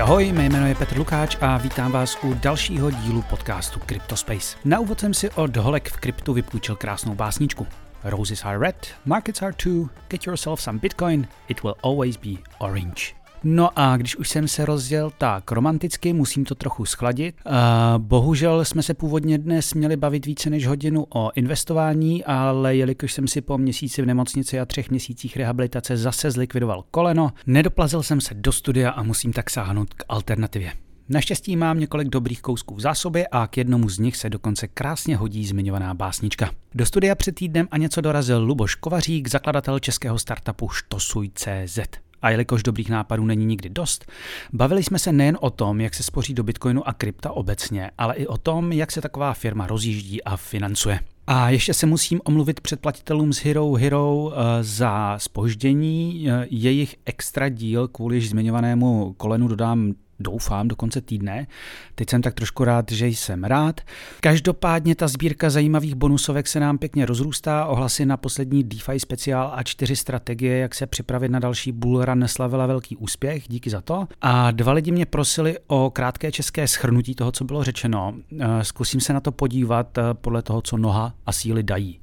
Ahoj, mé jméno je Petr Lukáč a vítám vás u dalšího dílu podcastu CryptoSpace. Na úvod jsem si od Holek v kryptu vypůjčil krásnou básničku. Roses are red, markets are too, get yourself some bitcoin, it will always be orange. No a když už jsem se rozděl tak romanticky, musím to trochu schladit. Uh, bohužel jsme se původně dnes měli bavit více než hodinu o investování, ale jelikož jsem si po měsíci v nemocnici a třech měsících rehabilitace zase zlikvidoval koleno, nedoplazil jsem se do studia a musím tak sáhnout k alternativě. Naštěstí mám několik dobrých kousků v zásobě a k jednomu z nich se dokonce krásně hodí zmiňovaná básnička. Do studia před týdnem a něco dorazil Luboš Kovařík, zakladatel českého startupu Štosuj.cz. A jelikož dobrých nápadů není nikdy dost, bavili jsme se nejen o tom, jak se spoří do bitcoinu a krypta obecně, ale i o tom, jak se taková firma rozjíždí a financuje. A ještě se musím omluvit předplatitelům z Hero Hero eh, za spoždění. Eh, jejich extra díl kvůli již zmiňovanému kolenu dodám doufám, do konce týdne. Teď jsem tak trošku rád, že jsem rád. Každopádně ta sbírka zajímavých bonusovek se nám pěkně rozrůstá. Ohlasy na poslední DeFi speciál a čtyři strategie, jak se připravit na další bullrun neslavila velký úspěch. Díky za to. A dva lidi mě prosili o krátké české schrnutí toho, co bylo řečeno. Eh, zkusím se na to podívat eh, podle toho, co noha a síly dají.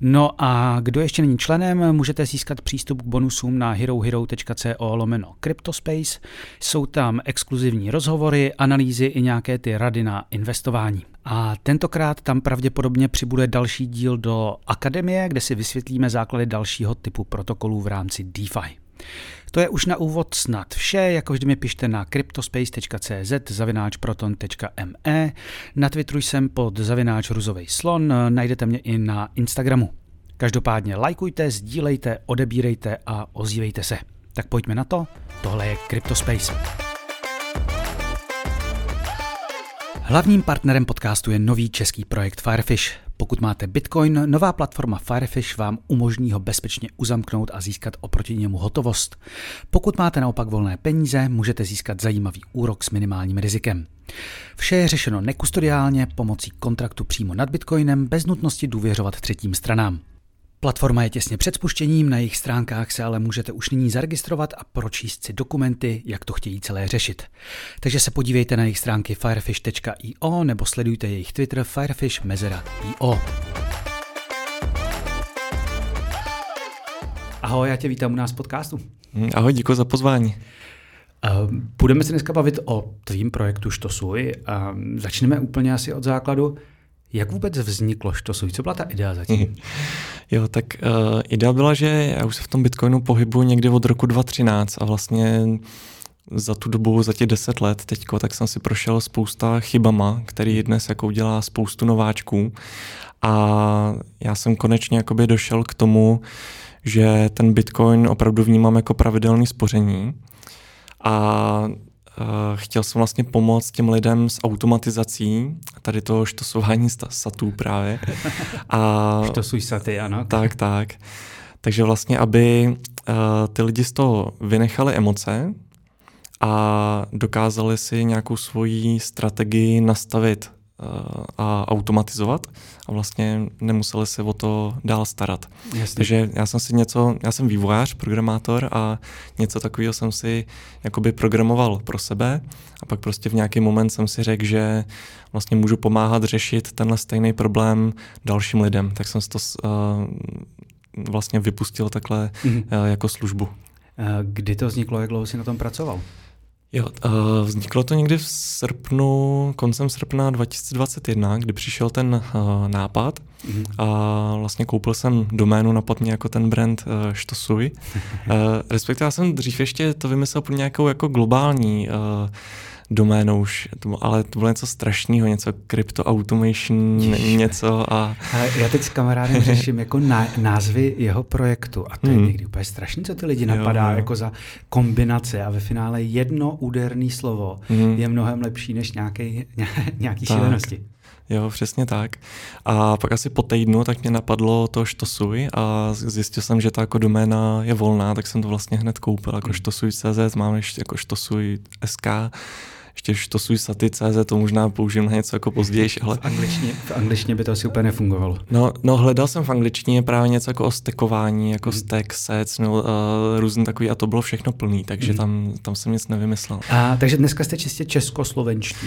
No a kdo ještě není členem, můžete získat přístup k bonusům na herohero.co lomeno Cryptospace. Jsou tam exkluzivní rozhovory, analýzy i nějaké ty rady na investování. A tentokrát tam pravděpodobně přibude další díl do Akademie, kde si vysvětlíme základy dalšího typu protokolů v rámci DeFi. To je už na úvod snad vše, jako vždy mi pište na cryptospace.cz zavináč proton.me, na Twitteru jsem pod zavináč ruzovej slon, najdete mě i na Instagramu. Každopádně lajkujte, sdílejte, odebírejte a ozývejte se. Tak pojďme na to, tohle je CryptoSpace. Hlavním partnerem podcastu je nový český projekt Firefish. Pokud máte Bitcoin, nová platforma Firefish vám umožní ho bezpečně uzamknout a získat oproti němu hotovost. Pokud máte naopak volné peníze, můžete získat zajímavý úrok s minimálním rizikem. Vše je řešeno nekustodiálně pomocí kontraktu přímo nad Bitcoinem bez nutnosti důvěřovat třetím stranám. Platforma je těsně před spuštěním, na jejich stránkách se ale můžete už nyní zaregistrovat a pročíst si dokumenty, jak to chtějí celé řešit. Takže se podívejte na jejich stránky firefish.io nebo sledujte jejich Twitter firefish.io. Ahoj, já tě vítám u nás v podcastu. Hm, ahoj, děkuji za pozvání. Budeme se dneska bavit o tvým projektu Štosuj. Začneme úplně asi od základu. Jak vůbec vzniklo Štosuj? Co byla ta idea zatím? Jo, tak uh, idea byla, že já už se v tom Bitcoinu pohybuji někdy od roku 2013 a vlastně za tu dobu, za těch deset let teďko, tak jsem si prošel spousta chybama, který dnes jako udělá spoustu nováčků a já jsem konečně jakoby došel k tomu, že ten Bitcoin opravdu vnímám jako pravidelný spoření a chtěl jsem vlastně pomoct těm lidem s automatizací tady toho štosování satů právě. A, Štosuj saty, ano. Tak, tak. Takže vlastně, aby uh, ty lidi z toho vynechali emoce a dokázali si nějakou svoji strategii nastavit a automatizovat a vlastně nemuseli se o to dál starat. Jasně. Takže já jsem si něco, já jsem vývojář, programátor a něco takového jsem si jakoby programoval pro sebe a pak prostě v nějaký moment jsem si řekl, že vlastně můžu pomáhat řešit tenhle stejný problém dalším lidem, tak jsem si to uh, vlastně vypustil takhle mm-hmm. uh, jako službu. Kdy to vzniklo, jak dlouho jsi na tom pracoval? Jo, uh, vzniklo to někdy v srpnu, koncem srpna 2021, kdy přišel ten uh, nápad mm-hmm. a vlastně koupil jsem doménu, napadl mě jako ten brand uh, Štosuj. uh, respektive já jsem dřív ještě to vymyslel pro nějakou jako globální uh, doménou už, ale to bylo něco strašného, něco crypto automation, něco a... Já teď s kamarádem řeším jako názvy jeho projektu a to je hmm. někdy úplně strašný, co ty lidi napadá jo, jo. jako za kombinace a ve finále jedno úderné slovo hmm. je mnohem lepší než nějaký, nějaký tak. šílenosti. Jo, přesně tak. A pak asi po týdnu tak mě napadlo to štosuj a zjistil jsem, že ta jako doména je volná, tak jsem to vlastně hned koupil jako hmm. štosuj.cz, máme ještě jako štosuj.sk ještě to svůj saty CZ, to možná použijem na něco jako později, ale... V angličtině, v angličtině by to asi úplně nefungovalo. No, no hledal jsem v angličtině právě něco jako o stekování, jako mm. stack sets, no, uh, různý takový a to bylo všechno plný, takže mm. tam, tam jsem nic nevymyslel. A, takže dneska jste čistě českoslovenští.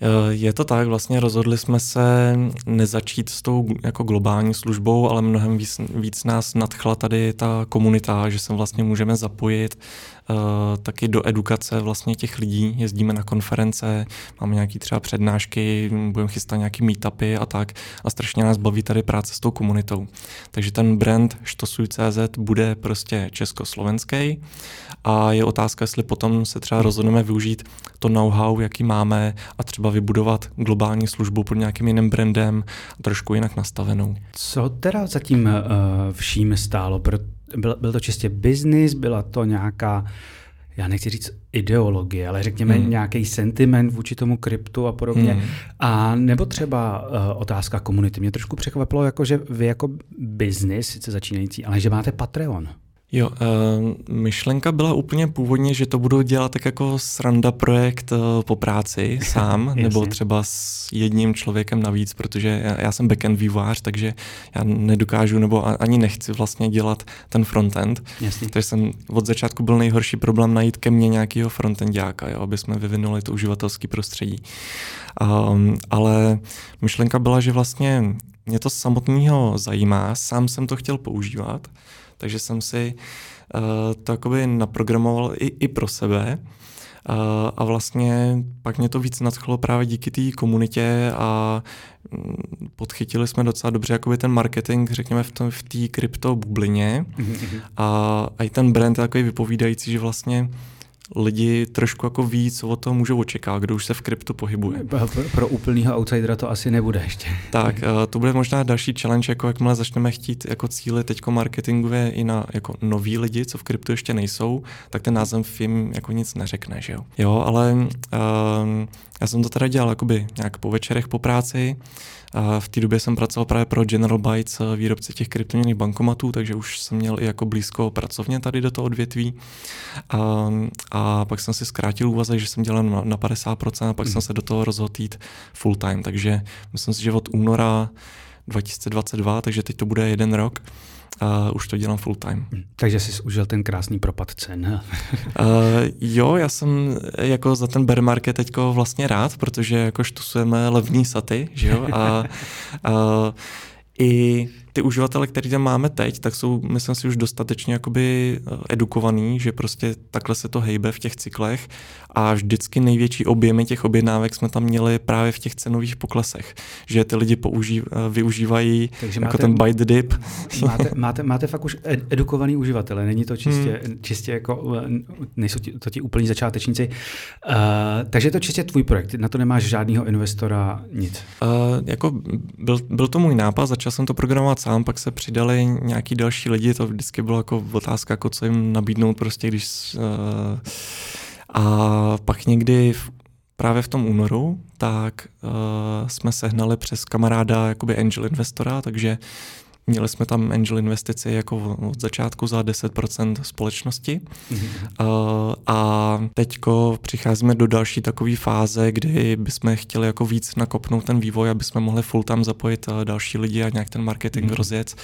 Eh, je to tak, vlastně rozhodli jsme se nezačít s tou jako globální službou, ale mnohem víc, víc nás nadchla tady ta komunita, že se vlastně můžeme zapojit taky do edukace vlastně těch lidí. Jezdíme na konference, máme nějaké třeba přednášky, budeme chystat nějaké meetupy a tak. A strašně nás baví tady práce s tou komunitou. Takže ten brand štosuj.cz bude prostě československý a je otázka, jestli potom se třeba rozhodneme využít to know-how, jaký máme a třeba vybudovat globální službu pod nějakým jiným brandem, trošku jinak nastavenou. Co teda zatím uh, vším stálo? Byl, byl to čistě business, byla to nějaká já nechci říct ideologie, ale řekněme hmm. nějaký sentiment vůči tomu kryptu a podobně. Hmm. A nebo třeba uh, otázka komunity. Mě trošku překvapilo, jako že vy jako business, sice začínající, ale že máte Patreon. Jo, uh, myšlenka byla úplně původně, že to budu dělat tak jako sranda projekt uh, po práci sám, nebo třeba s jedním člověkem navíc, protože já, já jsem backend vývojář, takže já nedokážu nebo ani nechci vlastně dělat ten frontend. Jasně. Takže jsem od začátku byl nejhorší problém najít ke mně nějakého frontendáka, jo, aby jsme vyvinuli to uživatelské prostředí. Um, ale myšlenka byla, že vlastně mě to samotného zajímá, sám jsem to chtěl používat, takže jsem si uh, to jakoby naprogramoval i, i pro sebe. Uh, a vlastně pak mě to víc nadchlo právě díky té komunitě a mm, podchytili jsme docela dobře jakoby ten marketing, řekněme, v, v té krypto bublině. Mm-hmm. A, a i ten brand je takový vypovídající, že vlastně lidi trošku jako ví, co o toho můžou očekávat, kdo už se v kryptu pohybuje. Pro, pro úplného outsidera to asi nebude ještě. Tak, eh, to bude možná další challenge, jako jakmile začneme chtít jako cíle teďko marketingově i na jako noví lidi, co v kryptu ještě nejsou, tak ten název jim jako nic neřekne, že jo. Jo, ale um, já jsem to teda dělal jakoby nějak po večerech po práci, v té době jsem pracoval právě pro General Bytes, eh, výrobce těch kryptoměných bankomatů, takže už jsem měl i jako blízko pracovně tady do toho odvětví. A, a pak jsem si zkrátil úvazek, že jsem dělal na, na 50% a pak mm. jsem mhm. se do toho rozhodl jít full time. Takže myslím si, že od února 2022, takže teď to bude jeden rok, a už to dělám full time. Hm, takže jsi užil ten krásný propad cen. uh, jo, já jsem jako za ten bear market teďko vlastně rád, protože jako štosujeme levní saty, že jo, a uh, i ty uživatele, které tam máme teď, tak jsou, myslím si, už dostatečně jakoby eh, edukovaný, že prostě takhle se to hejbe v těch cyklech a vždycky největší objemy těch objednávek jsme tam měli právě v těch cenových poklesech, že ty lidi použív, eh, využívají Takže jako máte, ten byte dip. Máte, máte, máte fakt už edukovaný uživatele, není to čistě, hmm. čistě jako, eh, nejsou ti, to ti úplní začátečníci. Uh, takže je to čistě tvůj projekt, na to nemáš žádného investora, nic. Uh, jako byl, byl to můj nápad, začal jsem to programovat sám, pak se přidali nějaký další lidi, to vždycky bylo jako otázka, jako co jim nabídnout prostě, když... Uh, a pak někdy v, právě v tom únoru, tak uh, jsme sehnali přes kamaráda jakoby angel investora, takže Měli jsme tam angel investici jako od začátku za 10% společnosti mm-hmm. a teďko přicházíme do další takové fáze, kdy bychom chtěli jako víc nakopnout ten vývoj, aby jsme mohli full tam zapojit uh, další lidi a nějak ten marketing mm-hmm. rozjet.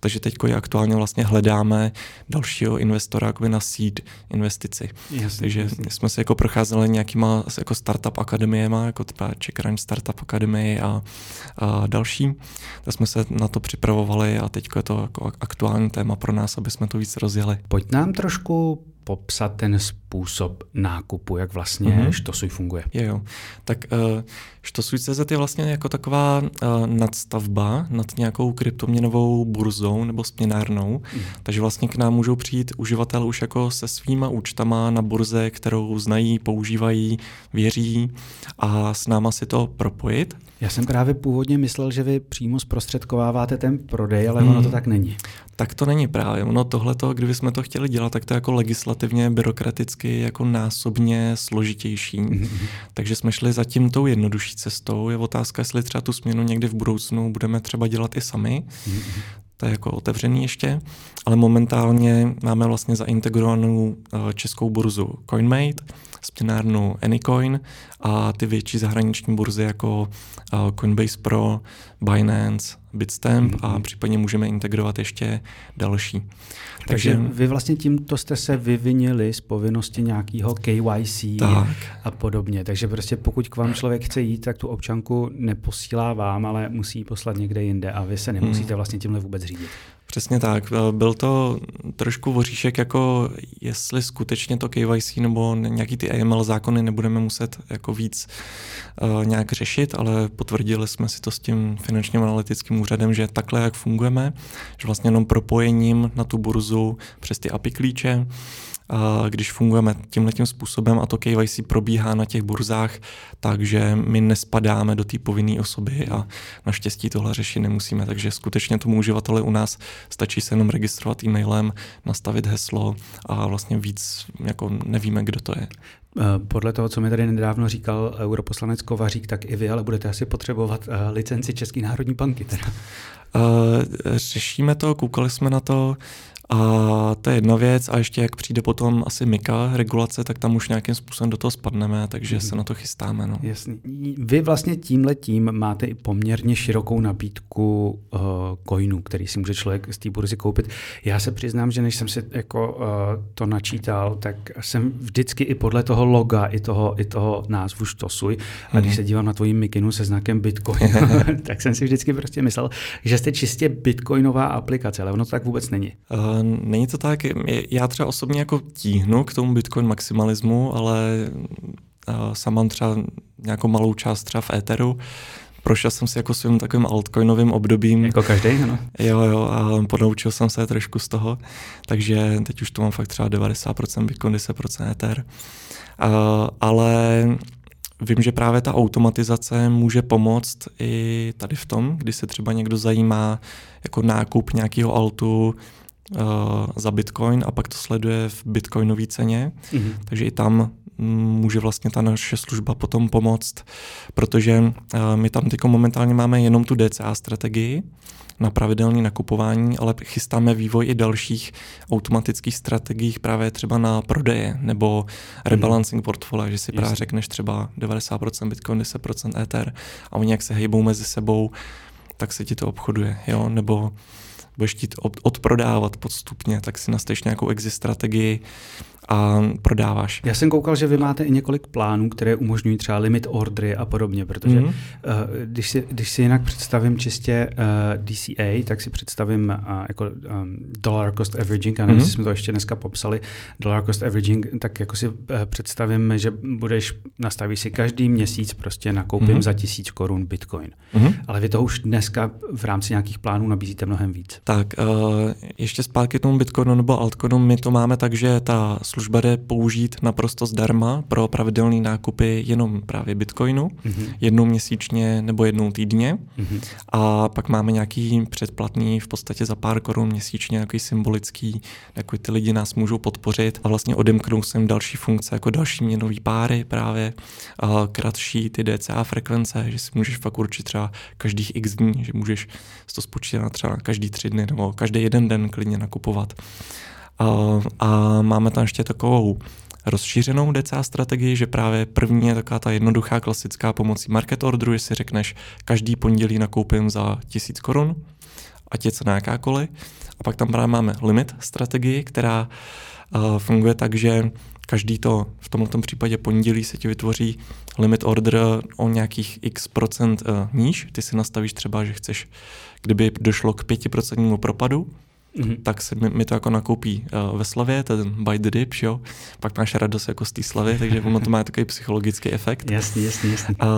Takže teďko je aktuálně vlastně hledáme dalšího investora jakoby na seed investici. Jasně, Takže jasně. jsme se jako procházeli nějakýma jako startup akademiema, jako třeba Check Startup Academy a, a další. Tak jsme se na to připravovali a teď je to jako aktuální téma pro nás, aby jsme to víc rozjeli. Pojď nám trošku popsat ten způsob nákupu, jak vlastně mm-hmm. Štosuj funguje. Jo, jo. Tak uh, Štosuj.cz je vlastně jako taková uh, nadstavba nad nějakou kryptoměnovou burzou nebo směnárnou, mm. takže vlastně k nám můžou přijít uživatel už jako se svýma účtama na burze, kterou znají, používají, věří a s náma si to propojit. Já jsem právě původně myslel, že vy přímo zprostředkováváte ten prodej, ale hmm. ono to tak není. Tak to není právě. Ono tohleto, kdyby jsme to chtěli dělat, tak to je jako legislativně, byrokraticky, jako násobně složitější. Mm-hmm. Takže jsme šli zatím tou jednodušší cestou. Je otázka, jestli třeba tu směnu někdy v budoucnu budeme třeba dělat i sami. Mm-hmm. To je jako otevřený ještě, ale momentálně máme vlastně zaintegrovanou eh, českou burzu CoinMate směnárnu Anycoin a ty větší zahraniční burzy jako Coinbase Pro, Binance, Bitstamp mm-hmm. a mhm. případně můžeme integrovat ještě další. Takže, Takže vy vlastně tímto jste se vyvinili z povinnosti nějakého KYC tak. a podobně. Takže prostě pokud k vám člověk chce jít, tak tu občanku neposílá vám, ale musí poslat někde jinde a vy se nemusíte hmm. vlastně tímhle vůbec řídit. Přesně tak. Byl to trošku voříšek, jako jestli skutečně to KYC nebo nějaký ty AML zákony nebudeme muset jako víc uh, nějak řešit, ale potvrdili jsme si to s tím finančním analytickým úřadem, že takhle, jak fungujeme, že vlastně jenom propojením na tu burzu přes ty API klíče, když fungujeme tímhle tím způsobem a to KYC probíhá na těch burzách, takže my nespadáme do té povinné osoby a naštěstí tohle řešit nemusíme. Takže skutečně tomu uživateli u nás stačí se jenom registrovat e-mailem, nastavit heslo a vlastně víc jako nevíme, kdo to je. Eh, podle toho, co mi tady nedávno říkal europoslanec Kovařík, tak i vy ale budete asi potřebovat eh, licenci České národní banky. Teda. Uh, řešíme to, koukali jsme na to. A to je jedna věc a ještě jak přijde potom asi Mika regulace, tak tam už nějakým způsobem do toho spadneme, takže mm. se na to chystáme. No. Jasný. Vy vlastně tímhle tím máte i poměrně širokou nabídku uh, coinů, který si může člověk z té burzy koupit. Já se přiznám, že než jsem si jako, uh, to načítal, tak jsem vždycky i podle toho loga, i toho, i toho názvu štosuj. A mm. když mhm. se dívám na tvoji mikinu se znakem Bitcoin, tak jsem si vždycky prostě myslel, že jste čistě bitcoinová aplikace, ale ono to tak vůbec není. Uh, Není to tak, já třeba osobně jako tíhnu k tomu Bitcoin maximalismu, ale sám mám třeba nějakou malou část třeba v Etheru, prošel jsem si jako svým takovým altcoinovým obdobím. Jako každý, ano. Jo, jo, a podnaučil jsem se trošku z toho, takže teď už to mám fakt třeba 90% Bitcoin, 10% Ether. Uh, ale vím, že právě ta automatizace může pomoct i tady v tom, kdy se třeba někdo zajímá jako nákup nějakého altu, uh, za Bitcoin a pak to sleduje v bitcoinové ceně. Mm-hmm. Takže i tam může vlastně ta naše služba potom pomoct, protože uh, my tam teď momentálně máme jenom tu DCA strategii na pravidelné nakupování, ale chystáme vývoj i dalších automatických strategií právě třeba na prodeje nebo rebalancing mm. portfolia, že si právě řekneš třeba 90% Bitcoin, 10% Ether a oni jak se hejbou mezi sebou, tak se ti to obchoduje, jo, nebo budeš chtít odprodávat podstupně, tak si nastavíš nějakou exit strategii a prodáváš. Já jsem koukal, že vy máte i několik plánů, které umožňují třeba limit ordry a podobně, protože mm-hmm. uh, když, si, když si jinak představím čistě uh, eh, DCA, tak si představím uh, jako um, dollar cost averaging, a nevím, mm-hmm. jestli jsme to ještě dneska popsali, dollar cost averaging, tak jako si uh, představím, že budeš, nastavíš si každý měsíc prostě nakoupím mm-hmm. za tisíc korun bitcoin. Mm-hmm. Ale vy to už dneska v rámci nějakých plánů nabízíte mnohem víc. Tak, uh, ještě zpátky k tomu bitcoinu nebo altcoinu, my to máme tak, že ta služba jde použít naprosto zdarma pro pravidelné nákupy jenom právě bitcoinu, mm-hmm. jednou měsíčně nebo jednou týdně. Mm-hmm. A pak máme nějaký předplatný v podstatě za pár korun měsíčně, nějaký symbolický, jako ty lidi nás můžou podpořit a vlastně odemknou sem další funkce, jako další měnový páry právě, a kratší ty DCA frekvence, že si můžeš fakt určit třeba každých x dní, že můžeš to spočítat třeba každý tři dny nebo každý jeden den klidně nakupovat. A, máme tam ještě takovou rozšířenou DCA strategii, že právě první je taková ta jednoduchá klasická pomocí market orderu, jestli řekneš každý pondělí nakoupím za tisíc korun, ať je cena jakákoliv. A pak tam právě máme limit strategii, která uh, funguje tak, že každý to, v tomto případě pondělí se ti vytvoří limit order o nějakých x procent uh, níž. Ty si nastavíš třeba, že chceš, kdyby došlo k pětiprocentnímu propadu, mm-hmm. tak se mi, mi to jako nakoupí uh, ve slavě, ten buy the dip, jo. Pak máš radost jako z té slavy, takže ono to má takový psychologický efekt. Jasný, jasný, jasný. Uh,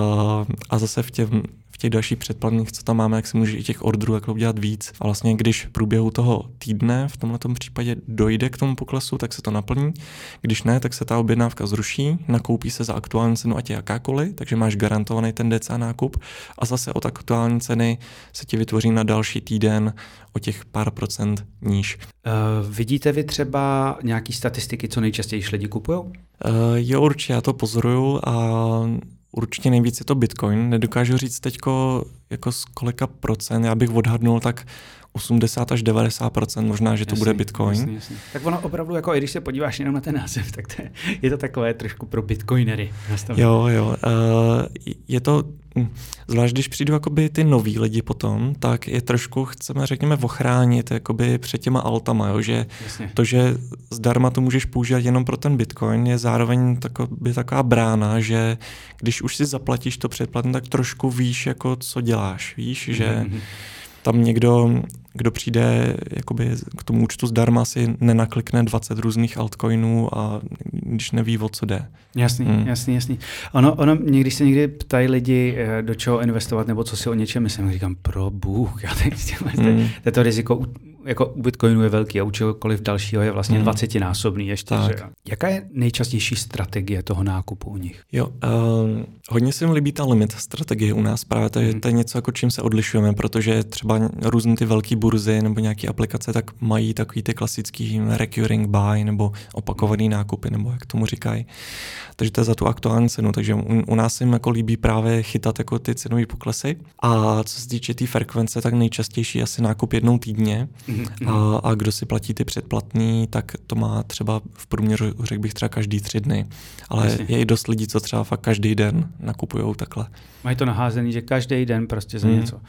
a zase v, těm, těch dalších předplatných, co tam máme, jak si může i těch orderů jako udělat víc. A vlastně když v průběhu toho týdne v tomhle případě dojde k tomu poklesu, tak se to naplní. Když ne, tak se ta objednávka zruší, nakoupí se za aktuální cenu, ať je jakákoliv, takže máš garantovaný ten DCA nákup a zase od aktuální ceny se ti vytvoří na další týden o těch pár procent níž. Uh, vidíte vy třeba nějaký statistiky, co nejčastěji lidi kupují? Uh, jo, určitě, já to pozoruju a určitě nejvíc je to Bitcoin. Nedokážu říct teďko, jako z kolika procent, já bych odhadnul tak 80 až 90% možná, že to jasný, bude Bitcoin. Jasný, jasný. Tak ono opravdu, jako i když se podíváš jenom na ten název, tak to je, je to takové trošku pro bitcoinery. Nastavené. Jo, jo. Uh, je to, hm, zvlášť když přijdu jakoby ty noví lidi potom, tak je trošku, chceme řekněme, ochránit jakoby před těma altama, jo, že Jasně. to, že zdarma to můžeš používat jenom pro ten bitcoin, je zároveň taková brána, že když už si zaplatíš to předplatné, tak trošku víš, jako co děláš, víš, mm-hmm. že mhm tam někdo, kdo přijde jakoby k tomu účtu zdarma, si nenaklikne 20 různých altcoinů a když neví, o co jde. Jasný, hmm. jasný, jasný. Ono, ono, když se někdy ptají lidi, eh, do čeho investovat nebo co si o něčem myslím, říkám, pro Bůh, já teď, hmm. to riziko jako u Bitcoinu je velký a u čehokoliv dalšího je vlastně hmm. 20 násobný ještě. Tak. Že? Jaká je nejčastější strategie toho nákupu u nich? Jo, uh, hodně se mi líbí ta limit strategie u nás právě, to je, hmm. to je něco, jako čím se odlišujeme, protože třeba různé ty velké burzy nebo nějaké aplikace tak mají takový ty klasický recurring buy nebo opakovaný hmm. nákupy, nebo jak tomu říkají. Takže to je za tu aktuální cenu, takže u, u nás se jim jako líbí právě chytat jako ty cenové poklesy. A co se týče té tý frekvence, tak nejčastější asi nákup jednou týdně. A, a kdo si platí ty předplatný, tak to má třeba v průměru, řekl bych třeba každý tři dny. Ale Jasně. je i dost lidí, co třeba fakt každý den nakupují takhle. Mají to naházený, že každý den prostě za mm. něco.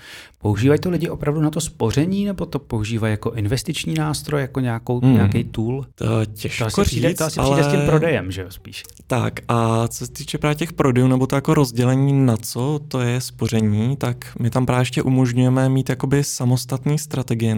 Používají to lidi opravdu na to spoření, nebo to používají jako investiční nástroj, jako nějakou, mm. nějaký tool? To těžko to asi říct, přijde, to asi ale... přijde s tím prodejem, že jo, spíš. Tak a co se týče právě těch prodejů, nebo to jako rozdělení na co to je spoření, tak my tam právě ještě umožňujeme mít jakoby samostatný strategie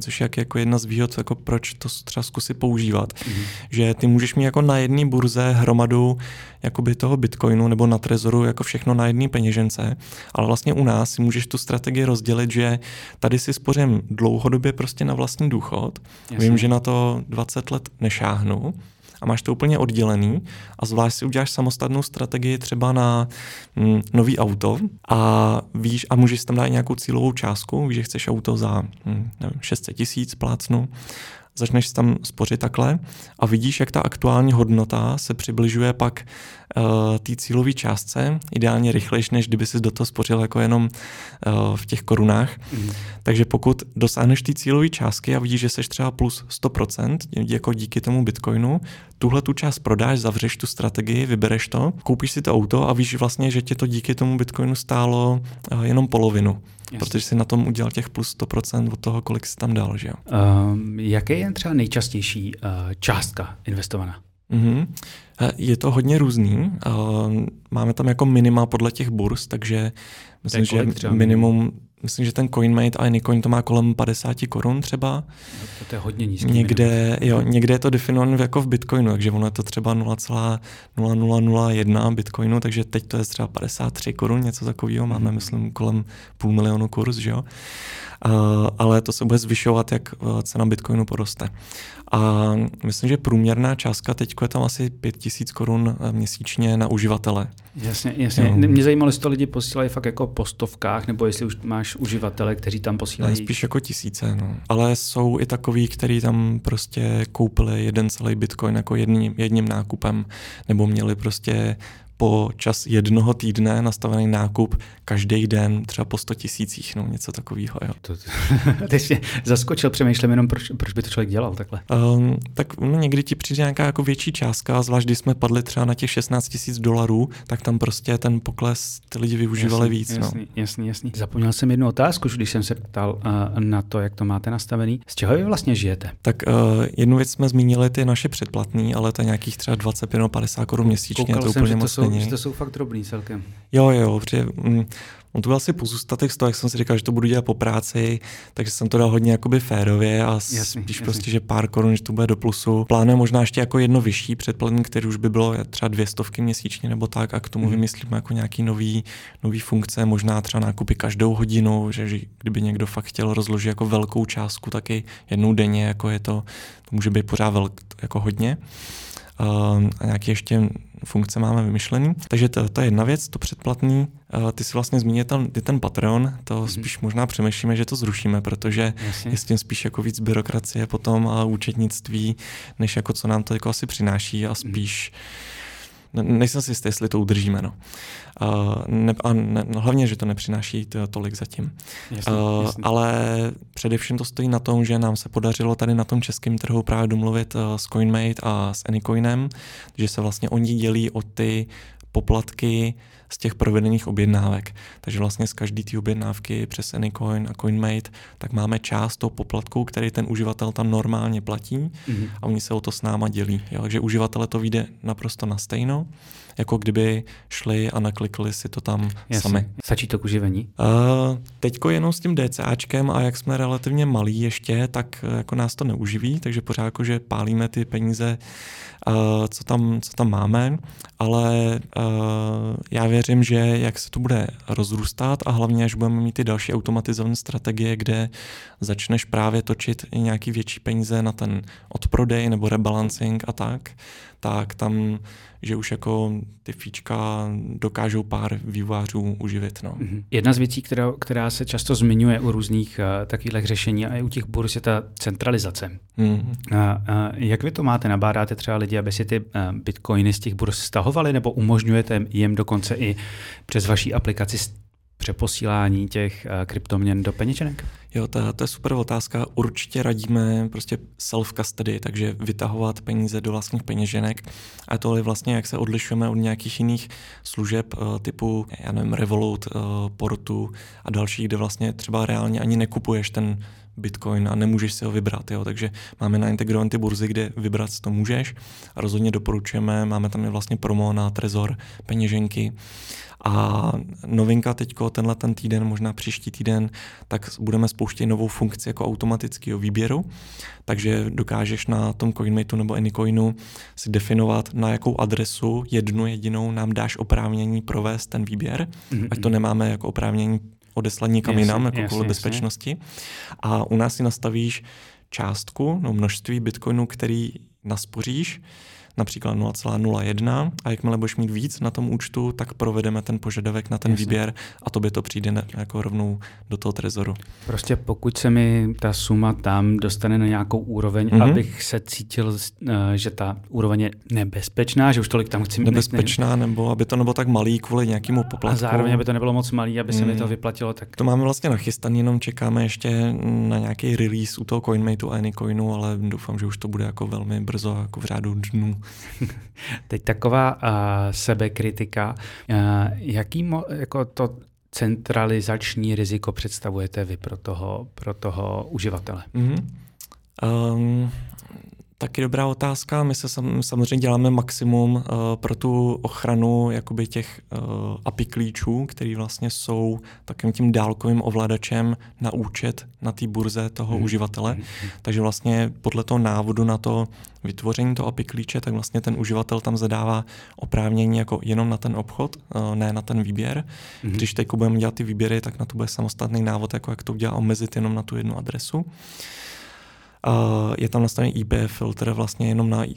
nastavený, což je jako jedna z výhod, jako proč to třeba zkusit používat. Mm-hmm. Že ty můžeš mít jako na jedné burze hromadu jakoby toho bitcoinu nebo na trezoru jako všechno na jedné peněžence, ale vlastně u nás si můžeš tu strategii rozdělit, že tady si spořím dlouhodobě prostě na vlastní důchod. Jasně. Vím, že na to 20 let nešáhnu, a máš to úplně oddělený. A zvlášť si uděláš samostatnou strategii třeba na mm, nový auto a víš a můžeš tam dát nějakou cílovou částku, víš, že chceš auto za mm, nevím, 600 tisíc plácnu začneš tam spořit takhle a vidíš, jak ta aktuální hodnota se přibližuje pak uh, té cílové částce, ideálně rychlejš, než kdyby si do toho spořil jako jenom uh, v těch korunách. Mm. Takže pokud dosáhneš té cílové částky a vidíš, že jsi třeba plus 100%, jako díky tomu Bitcoinu, tuhle tu část prodáš, zavřeš tu strategii, vybereš to, koupíš si to auto a víš vlastně, že tě to díky tomu Bitcoinu stálo uh, jenom polovinu. Jasně. protože si na tom udělal těch plus 100% od toho, kolik si tam dal. Že? Um, jaké je třeba nejčastější uh, částka investovaná? Mm-hmm. Je to hodně různý. Uh, máme tam jako minima podle těch burz, takže myslím, že minimum myslím, že ten CoinMate a Anycoin to má kolem 50 korun třeba. No, to je hodně nízký. Někde, jo, někde je to definované jako v Bitcoinu, takže ono je to třeba 0,0001 Bitcoinu, takže teď to je třeba 53 korun, něco takového. Máme, hmm. myslím, kolem půl milionu kurz, že jo. Uh, ale to se bude zvyšovat, jak uh, cena Bitcoinu poroste. A myslím, že průměrná částka teď je tam asi 5000 korun eh, měsíčně na uživatele. Jasně, jasně. Jo. Mě zajímalo, jestli to lidi posílají fakt jako po stovkách, nebo jestli už máš uživatele, kteří tam posílají. Ne, spíš jako tisíce, no. Ale jsou i takový, kteří tam prostě koupili jeden celý bitcoin jako jedním, jedním nákupem, nebo měli prostě po čas jednoho týdne nastavený nákup každý den třeba po 100 tisících, no něco takového. Jo. To, teď jsi zaskočil, přemýšlím jenom, proč, proč by to člověk dělal takhle. Um, tak no, někdy ti přijde nějaká jako větší částka, zvlášť když jsme padli třeba na těch 16 tisíc dolarů, tak tam prostě ten pokles ty lidi využívali jasný, víc. Jasný, no. jasný, jasný. Zapomněl jsem jednu otázku, když jsem se ptal uh, na to, jak to máte nastavený. Z čeho vy vlastně žijete? Tak uh, jednu věc jsme zmínili, ty naše předplatný, ale to je nějakých třeba 25 50 korun měsíčně, Koukal to jsem, úplně že to jsou, že to jsou fakt drobný celkem. Jo, jo, protože mm, on to byl asi pozůstatek z toho, jak jsem si říkal, že to budu dělat po práci, takže jsem to dal hodně jakoby férově a jasný, spíš jasný. prostě, že pár korun, že to bude do plusu. Plánuje možná ještě jako jedno vyšší předplatný, který už by bylo třeba dvě stovky měsíčně nebo tak a k tomu mm. vymyslíme jako nějaký nový, nový funkce, možná třeba nákupy každou hodinu, že, že kdyby někdo fakt chtěl rozložit jako velkou částku, taky jednou denně, jako je to, to může být pořád velk, jako hodně. A nějaký ještě funkce máme vymyšlený. Takže to, to je jedna věc, to předplatný. Uh, ty si vlastně zmínil ten, ten Patreon, to mm-hmm. spíš možná přemýšlíme, že to zrušíme, protože Jasně. je s tím spíš jako víc byrokracie potom a účetnictví, než jako co nám to jako asi přináší a spíš mm-hmm nejsem si jistý, jestli to udržíme. No. Uh, ne, a ne, no, hlavně, že to nepřináší to, tolik zatím. Jasně, uh, jasně. Ale především to stojí na tom, že nám se podařilo tady na tom českém trhu právě domluvit uh, s CoinMate a s Anycoinem, že se vlastně oni dělí o ty poplatky z těch provedených objednávek. Takže vlastně z každé té objednávky přes Anycoin a CoinMate, tak máme část toho poplatku, který ten uživatel tam normálně platí mm-hmm. a oni se o to s náma dělí. Jo? Takže uživatele to vyjde naprosto na stejno jako kdyby šli a naklikli si to tam Jasně. sami. Stačí to k uživení? Uh, teďko jenom s tím DCAčkem a jak jsme relativně malí ještě, tak uh, jako nás to neuživí, takže pořád jako, že pálíme ty peníze, uh, co, tam, co tam máme, ale uh, já věřím, že jak se to bude rozrůstat a hlavně, až budeme mít ty další automatizované strategie, kde začneš právě točit i nějaký větší peníze na ten odprodej nebo rebalancing a tak, tak tam že už jako ty fíčka dokážou pár vývojářů uživit. No. Mhm. Jedna z věcí, která, která se často zmiňuje u různých uh, takových řešení a i u těch burz je ta centralizace. Mm-hmm. Uh, uh, jak vy to máte? Nabádáte třeba lidi, aby si ty uh, bitcoiny z těch burz stahovali nebo umožňujete jim dokonce i přes vaší aplikaci přeposílání těch uh, kryptoměn do peněženek? Jo, to, to je super otázka. Určitě radíme prostě self-custody, takže vytahovat peníze do vlastních peněženek. A to je vlastně, jak se odlišujeme od nějakých jiných služeb uh, typu, já nevím, Revolut, uh, Portu a dalších, kde vlastně třeba reálně ani nekupuješ ten Bitcoin a nemůžeš si ho vybrat. Jo? Takže máme naintegrované ty burzy, kde vybrat si to můžeš a rozhodně doporučujeme, máme tam i vlastně promo na Trezor, peněženky a novinka teďko tenhle ten týden, možná příští týden, tak budeme spouštět novou funkci jako automatického výběru, takže dokážeš na tom CoinMateu nebo Anycoinu si definovat, na jakou adresu jednu jedinou nám dáš oprávnění provést ten výběr, mm-hmm. ať to nemáme jako oprávnění odeslat někam yes, jinam, jako yes, kvůli yes, bezpečnosti. A u nás si nastavíš částku, no množství bitcoinů, který naspoříš, například 0,01 a jakmile budeš mít víc na tom účtu, tak provedeme ten požadavek na ten Jasně. výběr a tobě to přijde ne, jako rovnou do toho trezoru. Prostě pokud se mi ta suma tam dostane na nějakou úroveň, mm-hmm. abych se cítil, eh, že ta úroveň je nebezpečná, že už tolik tam chci mít. Nebezpečná, ne, nebo aby to nebylo tak malý kvůli nějakému poplatku. A zároveň, aby to nebylo moc malý, aby se mm. mi to vyplatilo. Tak... To máme vlastně nachystaný, jenom čekáme ještě na nějaký release u toho CoinMateu a Anycoinu, ale doufám, že už to bude jako velmi brzo, jako v řádu dnů. Teď taková uh, sebekritika. Uh, jaký mo, jako to centralizační riziko představujete vy pro toho, pro toho uživatele? Mm-hmm. Um, Taky dobrá otázka. My se sam, samozřejmě děláme maximum uh, pro tu ochranu jakoby těch uh, API klíčů, které vlastně jsou takovým tím dálkovým ovladačem na účet na té burze toho hmm. uživatele. Hmm. Takže vlastně podle toho návodu na to vytvoření toho API klíče, tak vlastně ten uživatel tam zadává oprávnění jako jenom na ten obchod, uh, ne na ten výběr. Hmm. Když teď budeme dělat ty výběry, tak na to bude samostatný návod, jako jak to udělat omezit jenom na tu jednu adresu. Uh, je tam nastavený IP filtr vlastně jenom na uh,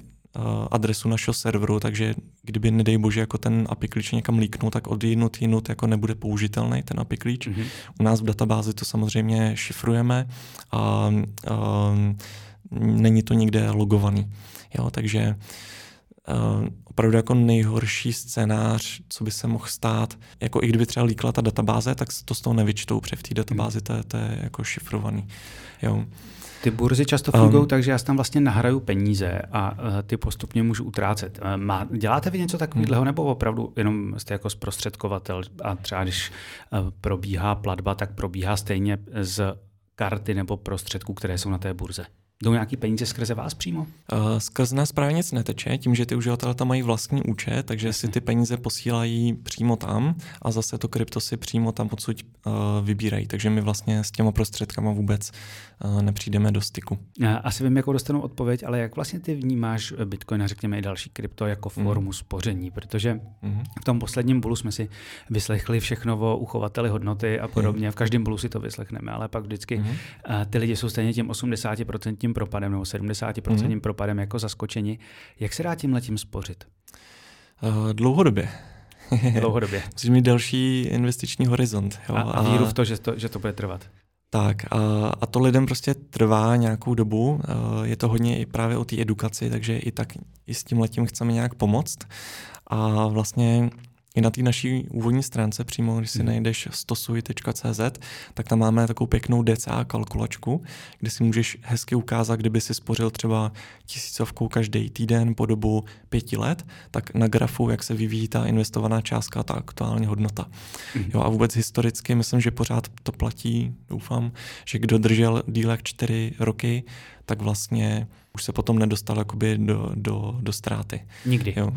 adresu našeho serveru, takže kdyby, nedej bože, jako ten API klíč někam líknul, tak od jinut jinut jako nebude použitelný ten API klíč. Mm-hmm. U nás v databázi to samozřejmě šifrujeme a uh, není to nikde logovaný. Jo, takže uh, opravdu jako nejhorší scénář, co by se mohl stát, jako i kdyby třeba líkla ta databáze, tak to z toho nevyčtou, protože v té databázi to, je, to je jako šifrovaný. Jo. Ty burzy často fungují um, tak, že já tam vlastně nahraju peníze a uh, ty postupně můžu utrácet. Uh, má, děláte vy něco takového, hmm. nebo opravdu jenom jste jako zprostředkovatel a třeba když uh, probíhá platba, tak probíhá stejně z karty nebo prostředků, které jsou na té burze? Jdou nějaký peníze skrze vás přímo? Uh, skrze nás právě nic neteče, tím, že ty uživatelé tam mají vlastní účet, takže Jasně. si ty peníze posílají přímo tam a zase to krypto si přímo tam odsud uh, vybírají. Takže my vlastně s těma prostředkama vůbec uh, nepřijdeme do styku. Já asi vím, jakou dostanu odpověď, ale jak vlastně ty vnímáš Bitcoin a řekněme i další krypto jako mhm. formu mm. spoření? Protože mm. v tom posledním bulu jsme si vyslechli všechno o uchovateli hodnoty a podobně. V každém bulu si to vyslechneme, ale pak vždycky mm. uh, ty lidi jsou stejně tím 80% propadem nebo 70% mm-hmm. propadem jako zaskočeni. Jak se dá tím letím spořit? Uh, dlouhodobě. Dlouhodobě. Musíš mít další investiční horizont. Jo? A, a víru v to, že to, že to bude trvat. Tak a, a to lidem prostě trvá nějakou dobu, je to hodně i právě o té edukaci, takže i tak i s tím letím chceme nějak pomoct. A vlastně i na té naší úvodní stránce, přímo když si hmm. najdeš stosuj.cz, tak tam máme takovou pěknou DCA kalkulačku, kde si můžeš hezky ukázat, kdyby si spořil třeba tisícovkou každý týden po dobu pěti let, tak na grafu, jak se vyvíjí ta investovaná částka, ta aktuální hodnota. Hmm. Jo, a vůbec historicky myslím, že pořád to platí, doufám, že kdo držel dílek čtyři roky, tak vlastně už se potom nedostal jakoby do, do, do ztráty. Nikdy. Jo.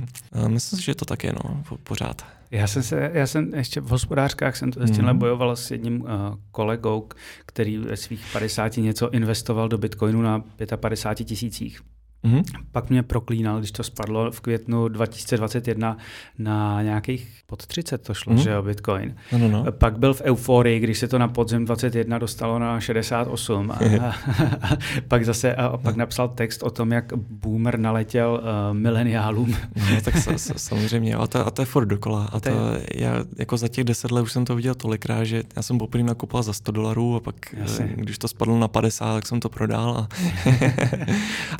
Myslím si, že to tak je, no, pořád. Já jsem, se, já jsem ještě v hospodářkách jsem s tímhle mm. bojoval s jedním uh, kolegou, který ve svých 50 něco investoval do bitcoinu na 55 tisících. Mm-hmm. Pak mě proklínal, když to spadlo v květnu 2021 na nějakých pod 30 to šlo, mm-hmm. že jo, Bitcoin. No, no, no. Pak byl v euforii, když se to na podzem 21 dostalo na 68 a, a, a pak zase a pak napsal text o tom, jak boomer naletěl uh, mileniálům. No, tak sa, sa, samozřejmě, a to, a to je furt dokola. A to, já jako za těch 10 let už jsem to viděl tolikrát, že já jsem poprvé nakupoval za 100 dolarů a pak, Jasně. když to spadlo na 50, tak jsem to prodal a,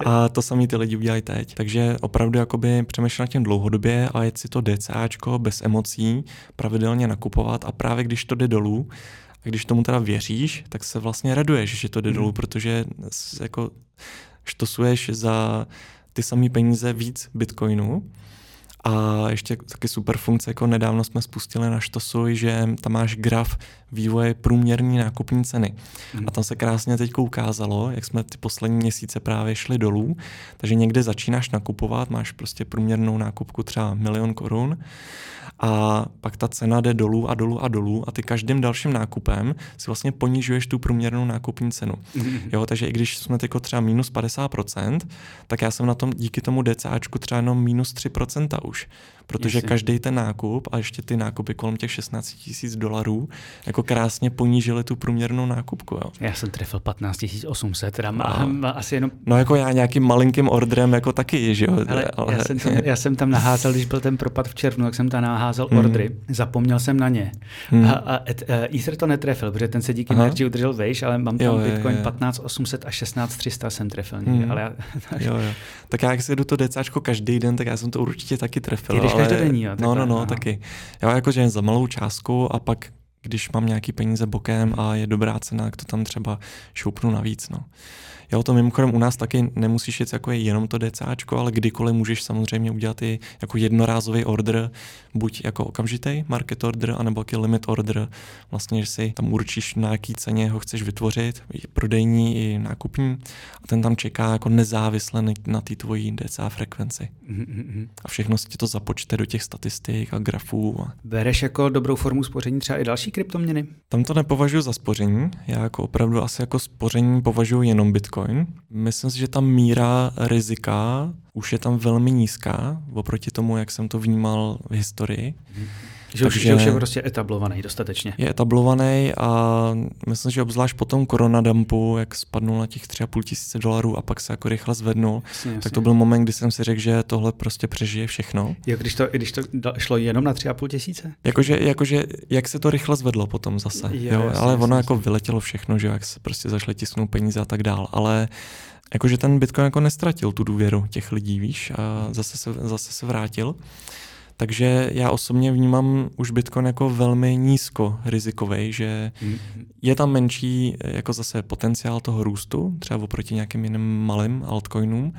a to samý ty lidi udělají teď. Takže opravdu jakoby přemýšlet nad tím dlouhodobě a jet si to DCAčko bez emocí pravidelně nakupovat a právě když to jde dolů, a když tomu teda věříš, tak se vlastně raduješ, že to jde hmm. dolů, protože jako štosuješ za ty samé peníze víc bitcoinu a ještě taky super funkce, jako nedávno jsme spustili na Štosuj, že tam máš graf vývoje průměrní nákupní ceny. Mm. A tam se krásně teď ukázalo, jak jsme ty poslední měsíce právě šli dolů, takže někde začínáš nakupovat, máš prostě průměrnou nákupku třeba milion korun a pak ta cena jde dolů a dolů a dolů a ty každým dalším nákupem si vlastně ponižuješ tu průměrnou nákupní cenu. Mm-hmm. Jo, takže i když jsme teď třeba minus 50%, tak já jsem na tom díky tomu DCAčku třeba jenom minus 3% už protože Jasně. každý ten nákup a ještě ty nákupy kolem těch 16 tisíc dolarů jako krásně ponížily tu průměrnou nákupku. Jo. Já jsem trefil 15 800, teda má, má asi jenom... No jako já nějakým malinkým orderem jako taky, že jo. Ale, ale... Já, jsem tam, já jsem tam naházel, když byl ten propad v červnu, tak jsem tam naházel hmm. ordry, zapomněl jsem na ně. Hmm. A, a et, uh, Ether to netrefil, protože ten se díky Merge udržel vejš, ale mám tam jo, Bitcoin je, je. 15 800 a 16 300 jsem trefil. Hmm. Ale já, jo, jo. Tak já, jak si jdu to DCáčko každý den, tak já jsem to určitě taky trefil. Ty ale... každodenní, jo? No, no, no, taky. Jo, jakože za malou částku a pak když mám nějaký peníze bokem a je dobrá cena, tak to tam třeba šoupnu navíc. No. Jo, to mimochodem u nás taky nemusíš jít jako je jenom to DCAčko, ale kdykoliv můžeš samozřejmě udělat i jako jednorázový order, buď jako okamžitý market order, anebo jaký limit order, vlastně, že si tam určíš, na jaký ceně ho chceš vytvořit, i prodejní, i nákupní, a ten tam čeká jako nezávisle na té tvojí DCA frekvenci. Mm-hmm. A všechno si to započte do těch statistik a grafů. A... Bereš jako dobrou formu spoření třeba i další kryptoměny? Tam to nepovažuji za spoření, já jako opravdu asi jako spoření považuji jenom Bitcoin. Myslím si, že ta míra rizika už je tam velmi nízká, oproti tomu, jak jsem to vnímal v historii. Mm-hmm. Že, Takže už, že už je prostě etablovaný dostatečně. Je etablovaný a myslím, že obzvlášť po tom koronadampu, jak spadnul na těch 3,5 tisíce dolarů a pak se jako rychle zvednul, jasně, jasně. tak to byl moment, kdy jsem si řekl, že tohle prostě přežije všechno. Jo, když to, když to šlo jenom na 3,5 tisíce? Jakože, jakože, jak se to rychle zvedlo potom zase. Je, jo, jasně, ale jasně, ono jasně. jako vyletělo všechno, že jak se prostě zašly tisknout peníze a tak dál, ale jakože ten Bitcoin jako nestratil tu důvěru těch lidí, víš, a zase se, zase se vrátil. Takže já osobně vnímám už Bitcoin jako velmi nízko rizikový, že je tam menší jako zase potenciál toho růstu, třeba oproti nějakým jiným malým altcoinům,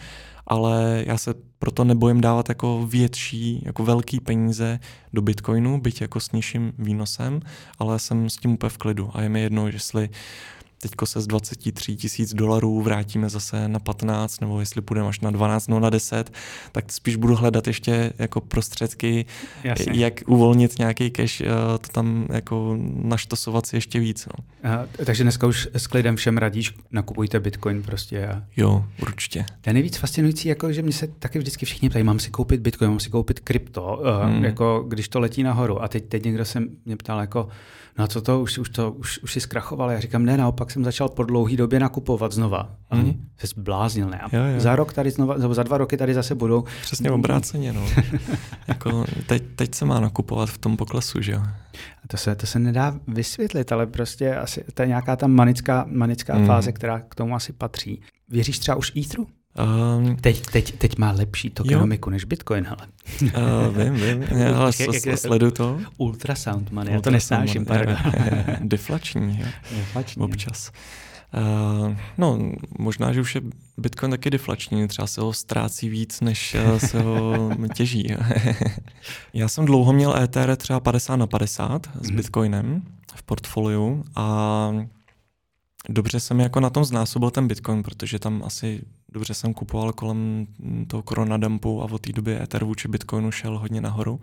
ale já se proto nebojím dávat jako větší, jako velký peníze do Bitcoinu, byť jako s nižším výnosem, ale jsem s tím úplně v klidu. A je mi jedno, jestli teďko se z 23 tisíc dolarů vrátíme zase na 15, nebo jestli půjdeme až na 12, no na 10, tak spíš budu hledat ještě jako prostředky, Jasně. jak uvolnit nějaký cash, eh, to tam jako naštosovat si ještě víc. No. Aha, takže dneska už s klidem všem radíš, nakupujte bitcoin prostě. A... Jo, určitě. To je nejvíc fascinující, jako, že mě se taky vždycky všichni ptají, mám si koupit bitcoin, mám si koupit krypto, eh, hmm. jako když to letí nahoru. A teď, teď někdo se mě ptal, jako, no a co to, už, už, to, už, už si zkrachoval. Já říkám, ne, naopak jsem začal po dlouhé době nakupovat znova. Mm. se zbláznil, ne? Jo, jo. Za rok tady znova, nebo za dva roky tady zase budou. Přesně obráceně, no. jako teď, teď se má nakupovat v tom poklesu, že jo? To se, to se nedá vysvětlit, ale prostě asi to je nějaká ta manická, manická mm. fáze, která k tomu asi patří. Věříš třeba už Etheru? Um, teď, teď, teď má lepší tokenomiku než Bitcoin, ale. Uh, vím, vím, já, ale jak, jak, sleduju to. Ultrasound money, já to nesnáším, pardon. Deflační, jo. Deflační. Občas. Uh, no, možná, že už je Bitcoin taky deflační, třeba se ho ztrácí víc, než eh, se ho těží. Já jsem dlouho měl Ether třeba 50 na 50 s mhm. Bitcoinem v portfoliu a dobře jsem jako na tom znásobil ten Bitcoin, protože tam asi dobře jsem kupoval kolem toho koronadumpu a od té doby Ether vůči Bitcoinu šel hodně nahoru.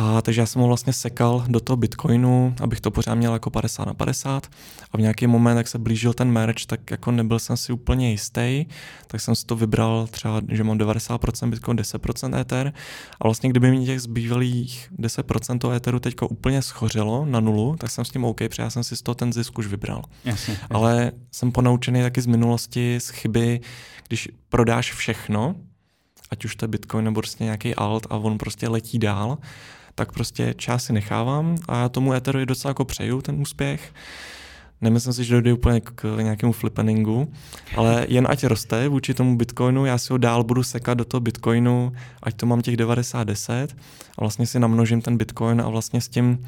A takže já jsem ho vlastně sekal do toho Bitcoinu, abych to pořád měl jako 50 na 50. A v nějaký moment, jak se blížil ten merch, tak jako nebyl jsem si úplně jistý, tak jsem si to vybral třeba, že mám 90% Bitcoin, 10% Ether. A vlastně kdyby mi těch zbývalých 10% toho Etheru teďko úplně schořelo na nulu, tak jsem s tím OK, protože já jsem si z toho ten zisk už vybral. Jasně, jasně. Ale jsem ponaučený taky z minulosti, z chyby, když prodáš všechno, ať už to je Bitcoin nebo prostě nějaký alt a on prostě letí dál, tak prostě část si nechávám a já tomu Etheru docela jako přeju ten úspěch. Nemyslím si, že dojde úplně k nějakému flipeningu, ale jen ať roste vůči tomu Bitcoinu, já si ho dál budu sekat do toho Bitcoinu, ať to mám těch 90-10 a vlastně si namnožím ten Bitcoin a vlastně s tím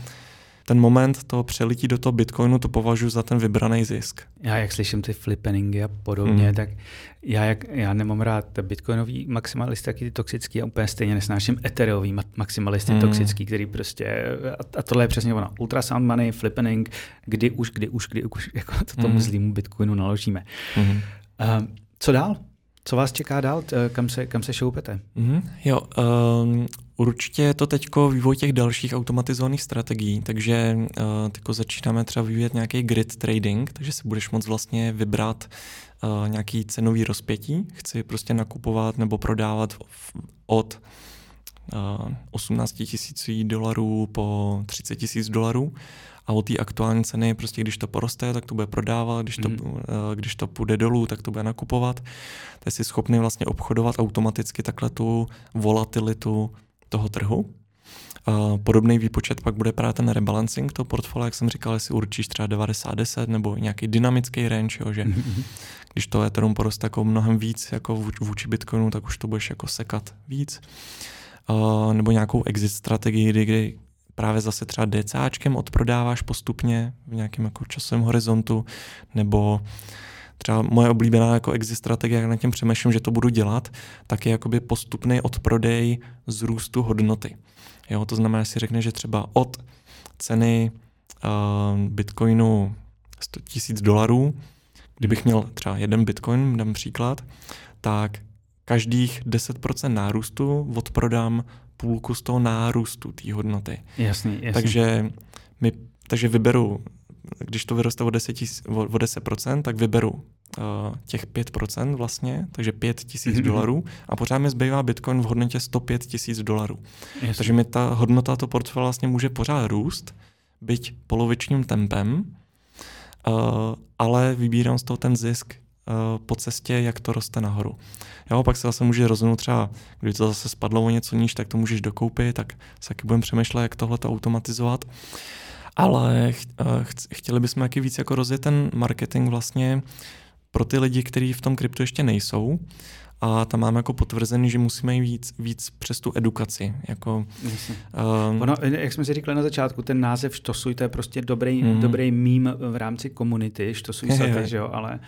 ten moment toho přelití do toho Bitcoinu to považuji za ten vybraný zisk. Já jak slyším ty flippeningy a podobně, mm. tak já, jak, já nemám rád bitcoinový maximalisty, taky ty toxický a úplně stejně nesnáším ethereový maximalisty mm. toxický, který prostě, a, a tohle je přesně ono, ultrasound money, flippening, kdy už, kdy už, kdy už, jako to tomu mm. zlýmu bitcoinu naložíme. Mm. Uh, co dál? Co vás čeká dál? Kam se, kam se šoupete? Mm, jo, um, určitě je to teď vývoj těch dalších automatizovaných strategií, takže uh, teďko začínáme třeba vyvíjet nějaký grid trading, takže si budeš moct vlastně vybrat uh, nějaký cenový rozpětí. Chci prostě nakupovat nebo prodávat od uh, 18 tisíc dolarů po 30 tisíc dolarů a od té aktuální ceny, prostě když to poroste, tak to bude prodávat, když to, mm. když to půjde dolů, tak to bude nakupovat. Tak jsi schopný vlastně obchodovat automaticky takhle tu volatilitu toho trhu. Podobný výpočet pak bude právě ten rebalancing toho portfolia, jak jsem říkal, jestli určíš třeba 90-10 nebo nějaký dynamický range, jo, že mm-hmm. když to Ethereum poroste jako mnohem víc jako vůči Bitcoinu, tak už to budeš jako sekat víc. Uh, nebo nějakou exit strategii, kdy, kdy právě zase třeba DCAčkem odprodáváš postupně v nějakém jako časovém horizontu, nebo třeba moje oblíbená jako exit strategie, jak na tím přemýšlím, že to budu dělat, tak je jakoby postupný odprodej z růstu hodnoty. Jo, to znamená, že si řekne, že třeba od ceny uh, bitcoinu 100 000 dolarů, kdybych měl třeba jeden bitcoin, dám příklad, tak každých 10% nárůstu odprodám půlku z toho nárůstu té hodnoty. Jasný, jasný. Takže, my, takže vyberu, když to vyroste o 10, o 10% tak vyberu uh, těch 5% vlastně, takže 5 tisíc mm-hmm. dolarů a pořád mi zbývá Bitcoin v hodnotě 105 tisíc dolarů. Jasný. Takže mi ta hodnota to portfolia vlastně může pořád růst, byť polovičním tempem, uh, ale vybírám z toho ten zisk uh, po cestě, jak to roste nahoru. Jo, pak se zase může rozhodnout třeba, když to zase spadlo o něco níž, tak to můžeš dokoupit, tak se taky budeme přemýšlet, jak tohle to automatizovat. Ale eh, chtěli bychom jaký víc jako rozjet ten marketing vlastně pro ty lidi, kteří v tom kryptu ještě nejsou. A tam máme jako potvrzený, že musíme jít víc, víc přes tu edukaci. Jako, um, ono, jak jsme si říkali na začátku, ten název Štosuj, to je prostě dobrý, mm. dobrý mím v rámci komunity, Štosuj se, že jo, ale,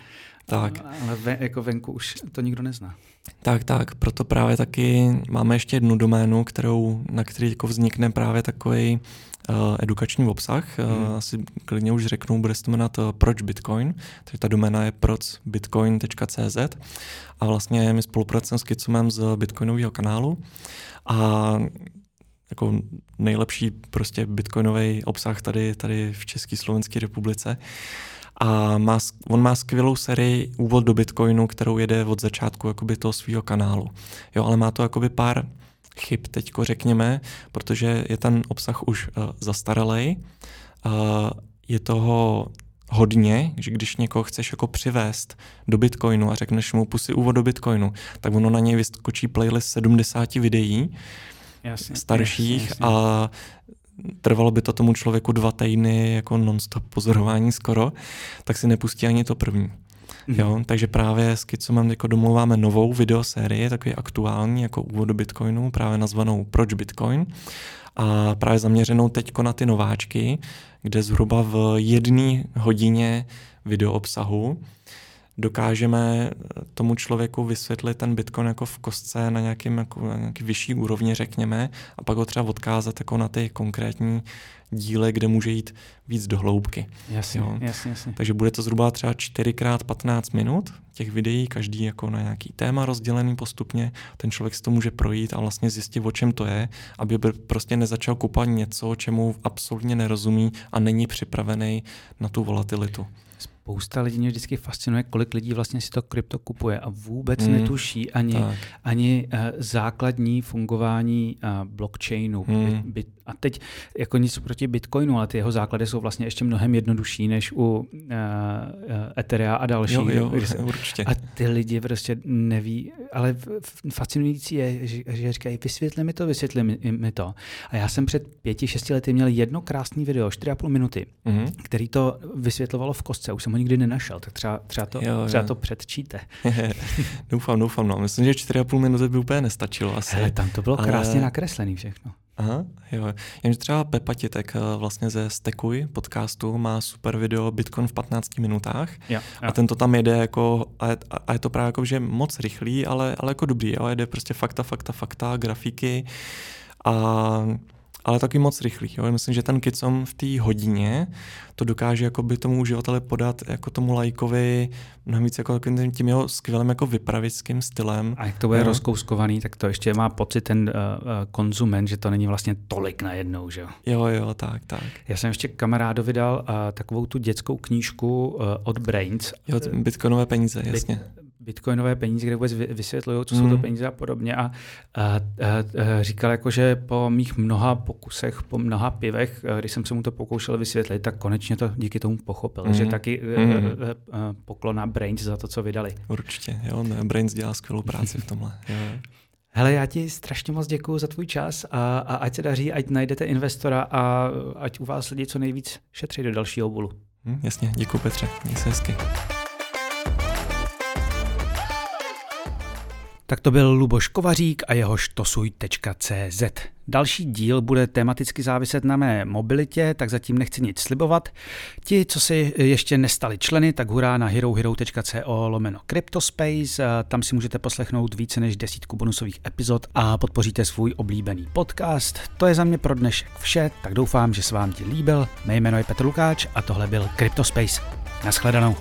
tak. ale ve, jako venku už to nikdo nezná. Tak, tak, proto právě taky máme ještě jednu doménu, kterou, na který jako vznikne právě takový uh, edukační obsah. Hmm. Uh, asi klidně už řeknu, bude se to jmenovat uh, Proč Bitcoin, takže ta doména je procbitcoin.cz a vlastně my spolupracujeme s Kitsumem z Bitcoinového kanálu a jako nejlepší prostě bitcoinový obsah tady, tady v České Slovenské republice. Uh, a má, on má skvělou sérii Úvod do Bitcoinu, kterou jede od začátku jakoby toho svého kanálu. Jo, ale má to jakoby pár chyb, teďko řekněme, protože je ten obsah už uh, zastaralej, uh, je toho hodně, že když někoho chceš jako přivést do Bitcoinu a řekneš mu pusy úvod do Bitcoinu, tak ono na něj vyskočí playlist 70 videí jasně, starších jasně, jasně. a trvalo by to tomu člověku dva týdny jako non-stop pozorování skoro, tak si nepustí ani to první. Mm. Jo, takže právě s Kicomem jako domluváme novou videosérii, takový aktuální jako úvod do Bitcoinu, právě nazvanou Proč Bitcoin a právě zaměřenou teďko na ty nováčky, kde zhruba v jedné hodině video obsahu dokážeme tomu člověku vysvětlit ten Bitcoin jako v kostce na nějakým jako, na nějaký vyšší úrovni, řekněme, a pak ho třeba odkázat jako na ty konkrétní díle, kde může jít víc do hloubky. Jasně, jo. jasně, jasně. Takže bude to zhruba třeba 4x15 minut těch videí, každý jako na nějaký téma rozdělený postupně. Ten člověk si to může projít a vlastně zjistit, o čem to je, aby prostě nezačal kupovat něco, čemu absolutně nerozumí a není připravený na tu volatilitu spousta lidí mě vždycky fascinuje, kolik lidí vlastně si to krypto kupuje a vůbec mm. netuší ani, ani uh, základní fungování uh, blockchainu. Mm. Bit, bit, a teď jako nic proti Bitcoinu, ale ty jeho základy jsou vlastně ještě mnohem jednodušší než u uh, Etherea a dalších. Jo, jo, určitě. A ty lidi prostě neví, ale fascinující je, že, říkají, vysvětli mi to, vysvětli mi, to. A já jsem před pěti, šesti lety měl jedno krásné video, 4,5 minuty, mm. který to vysvětlovalo v kostce. Už jsem ho nikdy nenašel, tak třeba, třeba, to, jo, třeba jo. to předčíte. doufám, doufám. No. Myslím, že 4,5 minuty by úplně nestačilo asi. Hele, tam to bylo krásně ale... nakreslený všechno. Aha, jo. Jenže třeba Pepa Titek eh, vlastně ze Stekuj podcastu má super video Bitcoin v 15 minutách jo, jo. a ten to tam jede jako, a je, a je to právě jako, že moc rychlý, ale, ale jako dobrý, jo. jede prostě fakta, fakta, fakta, grafiky a ale taky moc rychlý. Jo? Myslím, že ten Kicom v té hodině to dokáže jako by tomu uživateli podat jako tomu lajkovi mnohem víc jako tím jeho skvělým jako vypravickým stylem. A jak to bude jo? rozkouskovaný, tak to ještě má pocit ten uh, konzument, že to není vlastně tolik najednou, že jo? Jo, jo, tak, tak. Já jsem ještě kamarádovi dal uh, takovou tu dětskou knížku uh, od Brains. Jo, bitcoinové peníze, jasně. Bit, bitcoinové peníze, kde vůbec vysvětlují, co jsou to hmm. peníze a podobně. A, a, a, a říkal, jako, že po mých mnoha pokusech, po mnoha pivech, když jsem se mu to pokoušel vysvětlit, tak konečně to díky tomu pochopil. Mm. Že taky mm. poklona Brains za to, co vydali. Určitě, jo, ne, Brains dělá skvělou práci v tomhle. Jo. Hele, já ti strašně moc děkuji za tvůj čas a, a ať se daří, ať najdete investora a ať u vás lidi co nejvíc šetří do dalšího bulu. Mm, jasně, děkuji Petře, měj se hezky. Tak to byl Luboš Kovařík a jeho štosuj.cz. Další díl bude tematicky záviset na mé mobilitě, tak zatím nechci nic slibovat. Ti, co si ještě nestali členy, tak hurá na herohero.co lomeno Cryptospace, tam si můžete poslechnout více než desítku bonusových epizod a podpoříte svůj oblíbený podcast. To je za mě pro dnešek vše, tak doufám, že se vám ti líbil. Mé jméno je Petr Lukáč a tohle byl Cryptospace. Naschledanou.